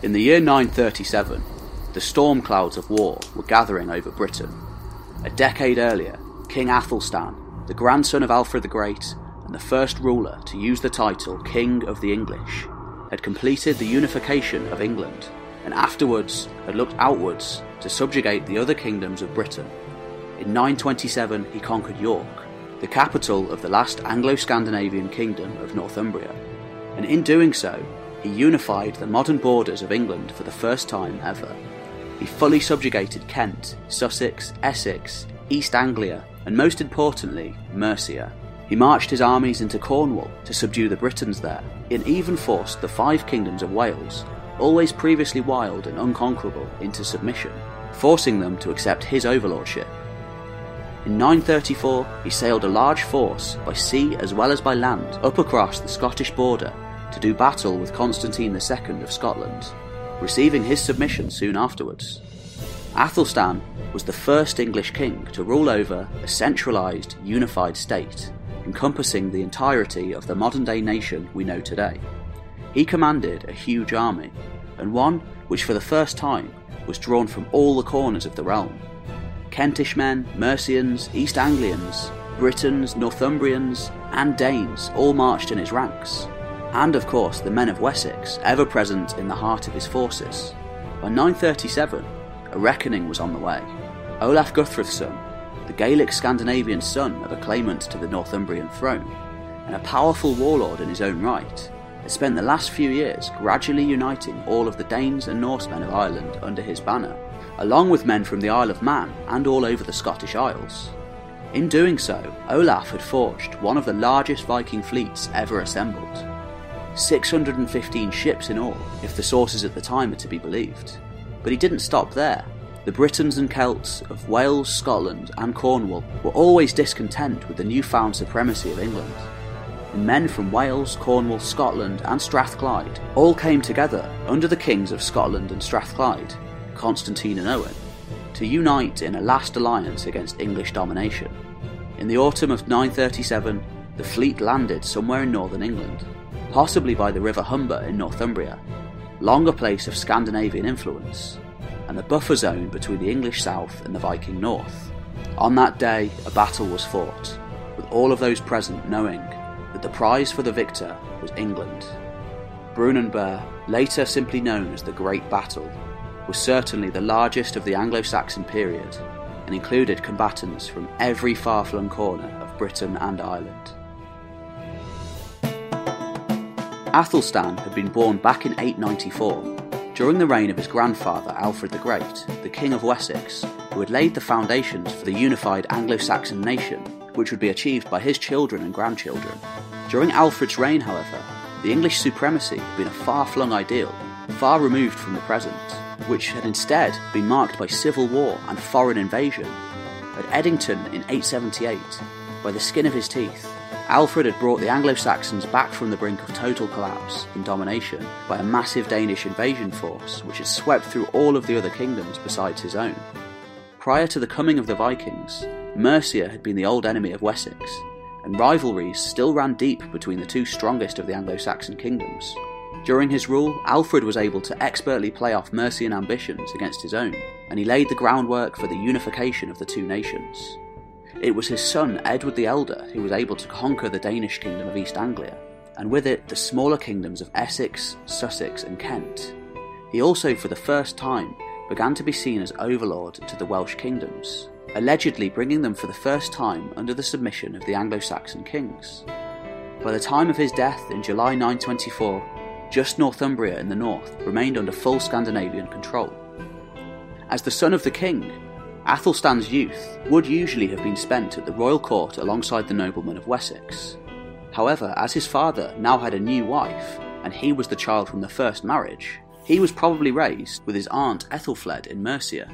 In the year 937, the storm clouds of war were gathering over Britain. A decade earlier, King Athelstan, the grandson of Alfred the Great and the first ruler to use the title King of the English, had completed the unification of England and afterwards had looked outwards to subjugate the other kingdoms of Britain. In 927, he conquered York, the capital of the last Anglo Scandinavian kingdom of Northumbria, and in doing so, he unified the modern borders of England for the first time ever. He fully subjugated Kent, Sussex, Essex, East Anglia, and most importantly, Mercia. He marched his armies into Cornwall to subdue the Britons there, and even forced the five kingdoms of Wales, always previously wild and unconquerable, into submission, forcing them to accept his overlordship. In 934, he sailed a large force by sea as well as by land up across the Scottish border to do battle with Constantine II of Scotland, receiving his submission soon afterwards. Athelstan was the first English king to rule over a centralised, unified state, encompassing the entirety of the modern day nation we know today. He commanded a huge army, and one which for the first time was drawn from all the corners of the realm. Kentish men, Mercians, East Anglians, Britons, Northumbrians, and Danes all marched in his ranks, and of course the men of Wessex, ever present in the heart of his forces. By 937, a reckoning was on the way. Olaf Guthrum, the Gaelic Scandinavian son of a claimant to the Northumbrian throne, and a powerful warlord in his own right, had spent the last few years gradually uniting all of the Danes and Norsemen of Ireland under his banner, along with men from the Isle of Man and all over the Scottish Isles. In doing so, Olaf had forged one of the largest Viking fleets ever assembled. 615 ships in all, if the sources at the time are to be believed. But he didn't stop there. The Britons and Celts of Wales, Scotland, and Cornwall were always discontent with the newfound supremacy of England. And men from Wales, Cornwall, Scotland, and Strathclyde all came together under the kings of Scotland and Strathclyde, Constantine and Owen, to unite in a last alliance against English domination. In the autumn of 937, the fleet landed somewhere in northern England, possibly by the River Humber in Northumbria, long a place of Scandinavian influence, and the buffer zone between the English south and the Viking north. On that day, a battle was fought, with all of those present knowing that the prize for the victor was England. Brunanburh, later simply known as the Great Battle, was certainly the largest of the Anglo Saxon period and included combatants from every far flung corner of Britain and Ireland. Athelstan had been born back in 894, during the reign of his grandfather Alfred the Great, the King of Wessex, who had laid the foundations for the unified Anglo Saxon nation, which would be achieved by his children and grandchildren. During Alfred's reign, however, the English supremacy had been a far flung ideal, far removed from the present, which had instead been marked by civil war and foreign invasion. At Edington in 878, by the skin of his teeth, Alfred had brought the Anglo Saxons back from the brink of total collapse and domination by a massive Danish invasion force which had swept through all of the other kingdoms besides his own. Prior to the coming of the Vikings, Mercia had been the old enemy of Wessex, and rivalries still ran deep between the two strongest of the Anglo Saxon kingdoms. During his rule, Alfred was able to expertly play off Mercian ambitions against his own, and he laid the groundwork for the unification of the two nations. It was his son Edward the Elder who was able to conquer the Danish kingdom of East Anglia, and with it the smaller kingdoms of Essex, Sussex, and Kent. He also, for the first time, began to be seen as overlord to the Welsh kingdoms, allegedly bringing them for the first time under the submission of the Anglo Saxon kings. By the time of his death in July 924, just Northumbria in the north remained under full Scandinavian control. As the son of the king, Athelstan's youth would usually have been spent at the royal court alongside the noblemen of Wessex. However, as his father now had a new wife, and he was the child from the first marriage, he was probably raised with his aunt Ethelfled in Mercia.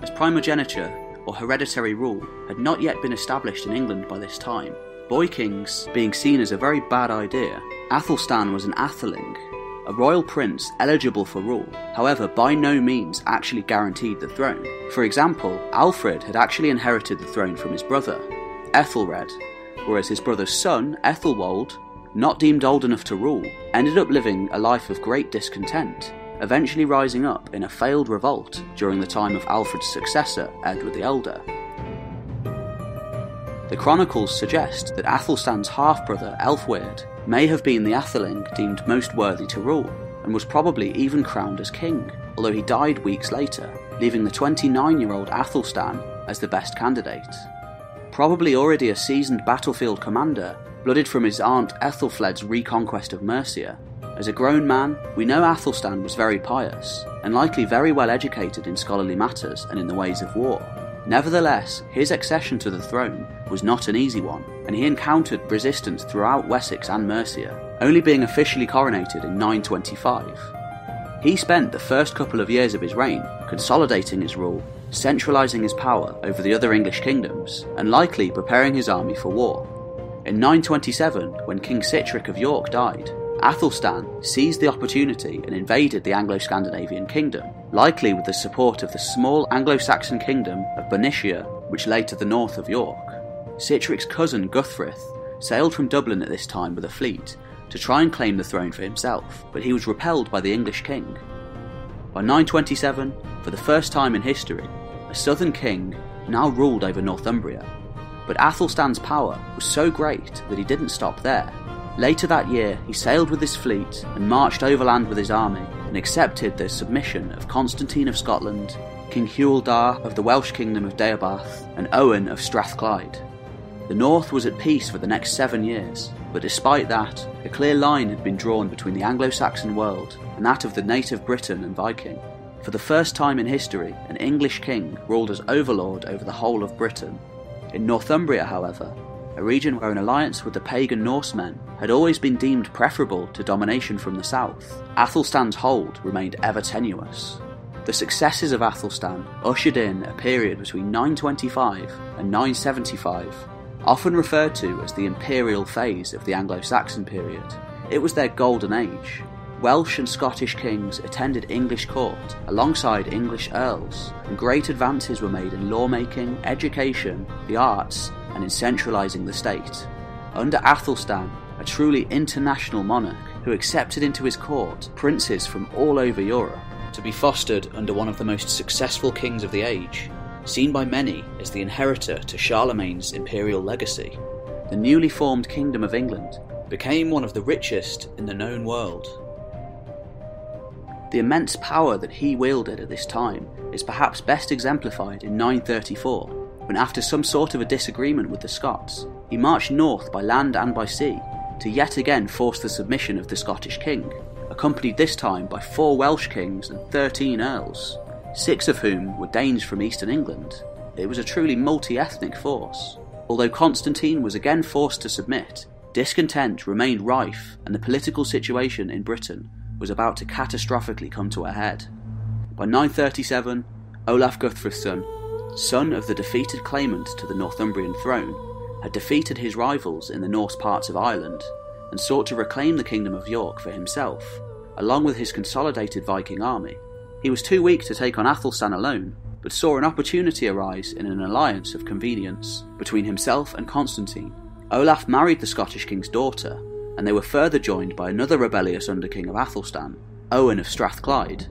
As primogeniture, or hereditary rule, had not yet been established in England by this time, boy kings being seen as a very bad idea, Athelstan was an atheling, a royal prince eligible for rule, however, by no means actually guaranteed the throne. For example, Alfred had actually inherited the throne from his brother, Ethelred, whereas his brother's son, Ethelwold, not deemed old enough to rule, ended up living a life of great discontent, eventually rising up in a failed revolt during the time of Alfred's successor, Edward the Elder. The chronicles suggest that Athelstan's half brother, Elfweard, may have been the Atheling deemed most worthy to rule, and was probably even crowned as king, although he died weeks later, leaving the 29 year old Athelstan as the best candidate. Probably already a seasoned battlefield commander, blooded from his aunt Ethelfled's reconquest of Mercia, as a grown man, we know Athelstan was very pious, and likely very well educated in scholarly matters and in the ways of war. Nevertheless, his accession to the throne was not an easy one, and he encountered resistance throughout Wessex and Mercia, only being officially coronated in 925. He spent the first couple of years of his reign consolidating his rule, centralising his power over the other English kingdoms, and likely preparing his army for war. In 927, when King Sihtric of York died, Athelstan seized the opportunity and invaded the Anglo Scandinavian kingdom, likely with the support of the small Anglo Saxon kingdom of Bernicia, which lay to the north of York. Sihtric's cousin Guthfrith sailed from Dublin at this time with a fleet to try and claim the throne for himself, but he was repelled by the English king. By 927, for the first time in history, a southern king now ruled over Northumbria. But Athelstan's power was so great that he didn't stop there. Later that year, he sailed with his fleet and marched overland with his army and accepted the submission of Constantine of Scotland, King Hywel Dda of the Welsh kingdom of Deheubarth, and Owen of Strathclyde. The north was at peace for the next seven years, but despite that, a clear line had been drawn between the Anglo Saxon world and that of the native Briton and Viking. For the first time in history, an English king ruled as overlord over the whole of Britain. In Northumbria, however, a region where an alliance with the pagan Norsemen had always been deemed preferable to domination from the south, Athelstan's hold remained ever tenuous. The successes of Athelstan ushered in a period between 925 and 975, often referred to as the imperial phase of the Anglo Saxon period. It was their golden age. Welsh and Scottish kings attended English court alongside English earls, and great advances were made in lawmaking, education, the arts, and in centralising the state. Under Athelstan, a truly international monarch who accepted into his court princes from all over Europe to be fostered under one of the most successful kings of the age, seen by many as the inheritor to Charlemagne's imperial legacy. The newly formed Kingdom of England became one of the richest in the known world. The immense power that he wielded at this time is perhaps best exemplified in 934 when, after some sort of a disagreement with the Scots, he marched north by land and by sea to yet again force the submission of the Scottish king, accompanied this time by four Welsh kings and thirteen earls, six of whom were Danes from eastern England. It was a truly multi ethnic force. Although Constantine was again forced to submit, discontent remained rife and the political situation in Britain was about to catastrophically come to a head. By 937, Olaf Guthfrithson son of the defeated claimant to the Northumbrian throne, had defeated his rivals in the Norse parts of Ireland and sought to reclaim the Kingdom of York for himself, along with his consolidated Viking army. He was too weak to take on Athelstan alone, but saw an opportunity arise in an alliance of convenience between himself and Constantine. Olaf married the Scottish king's daughter, and they were further joined by another rebellious underking of Athelstan, Owen of Strathclyde.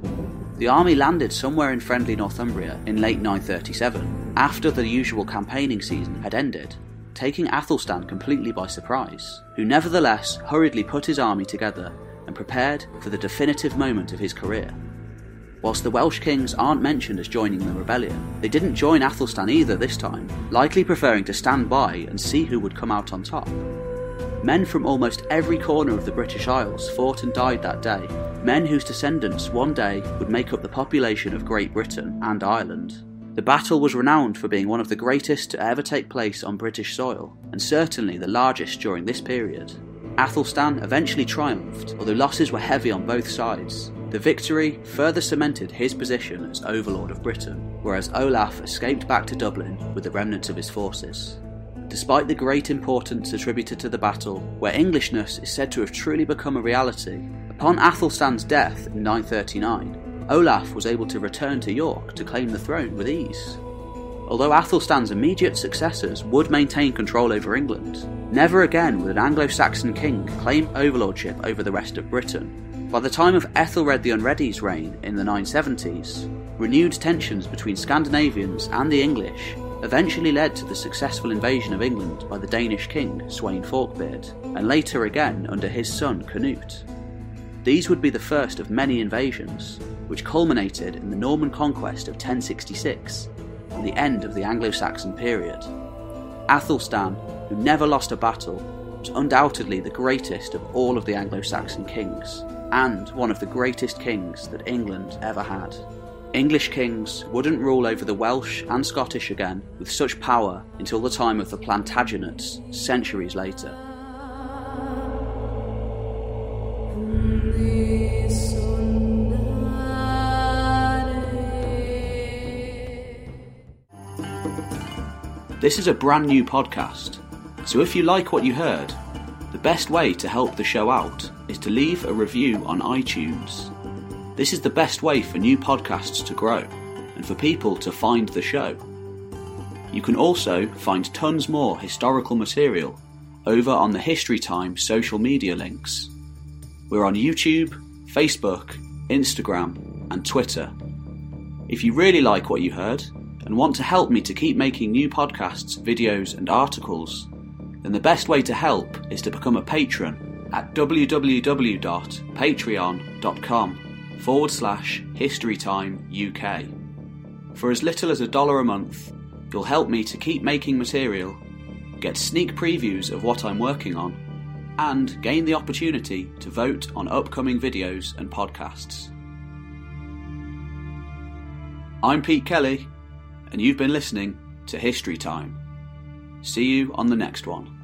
The army landed somewhere in friendly Northumbria in late 937, after the usual campaigning season had ended, taking Athelstan completely by surprise, who nevertheless hurriedly put his army together and prepared for the definitive moment of his career. Whilst the Welsh kings aren't mentioned as joining the rebellion, they didn't join Athelstan either this time, likely preferring to stand by and see who would come out on top. Men from almost every corner of the British Isles fought and died that day, men whose descendants one day would make up the population of Great Britain and Ireland. The battle was renowned for being one of the greatest to ever take place on British soil, and certainly the largest during this period. Athelstan eventually triumphed, although losses were heavy on both sides. The victory further cemented his position as overlord of Britain, whereas Olaf escaped back to Dublin with the remnants of his forces. Despite the great importance attributed to the battle, where Englishness is said to have truly become a reality, upon Athelstan's death in 939, Olaf was able to return to York to claim the throne with ease. Although Athelstan's immediate successors would maintain control over England, never again would an Anglo Saxon king claim overlordship over the rest of Britain. By the time of Ethelred the Unready's reign in the 970s, renewed tensions between Scandinavians and the English eventually led to the successful invasion of England by the Danish king Sweyn Forkbeard, and later again under his son Canute. These would be the first of many invasions, which culminated in the Norman conquest of 1066 and the end of the Anglo Saxon period. Athelstan, who never lost a battle, was undoubtedly the greatest of all of the Anglo Saxon kings, and one of the greatest kings that England ever had. English kings wouldn't rule over the Welsh and Scottish again with such power until the time of the Plantagenets, centuries later. This is a brand new podcast, so if you like what you heard, the best way to help the show out is to leave a review on iTunes. This is the best way for new podcasts to grow and for people to find the show. You can also find tons more historical material over on the History Time social media links. We're on YouTube, Facebook, Instagram, and Twitter. If you really like what you heard and want to help me to keep making new podcasts, videos, and articles, then the best way to help is to become a patron at www.patreon.com forward slash historytime UK. For as little as a dollar a month, you'll help me to keep making material, get sneak previews of what I'm working on, and gain the opportunity to vote on upcoming videos and podcasts. I'm Pete Kelly, and you've been listening to History Time. See you on the next one.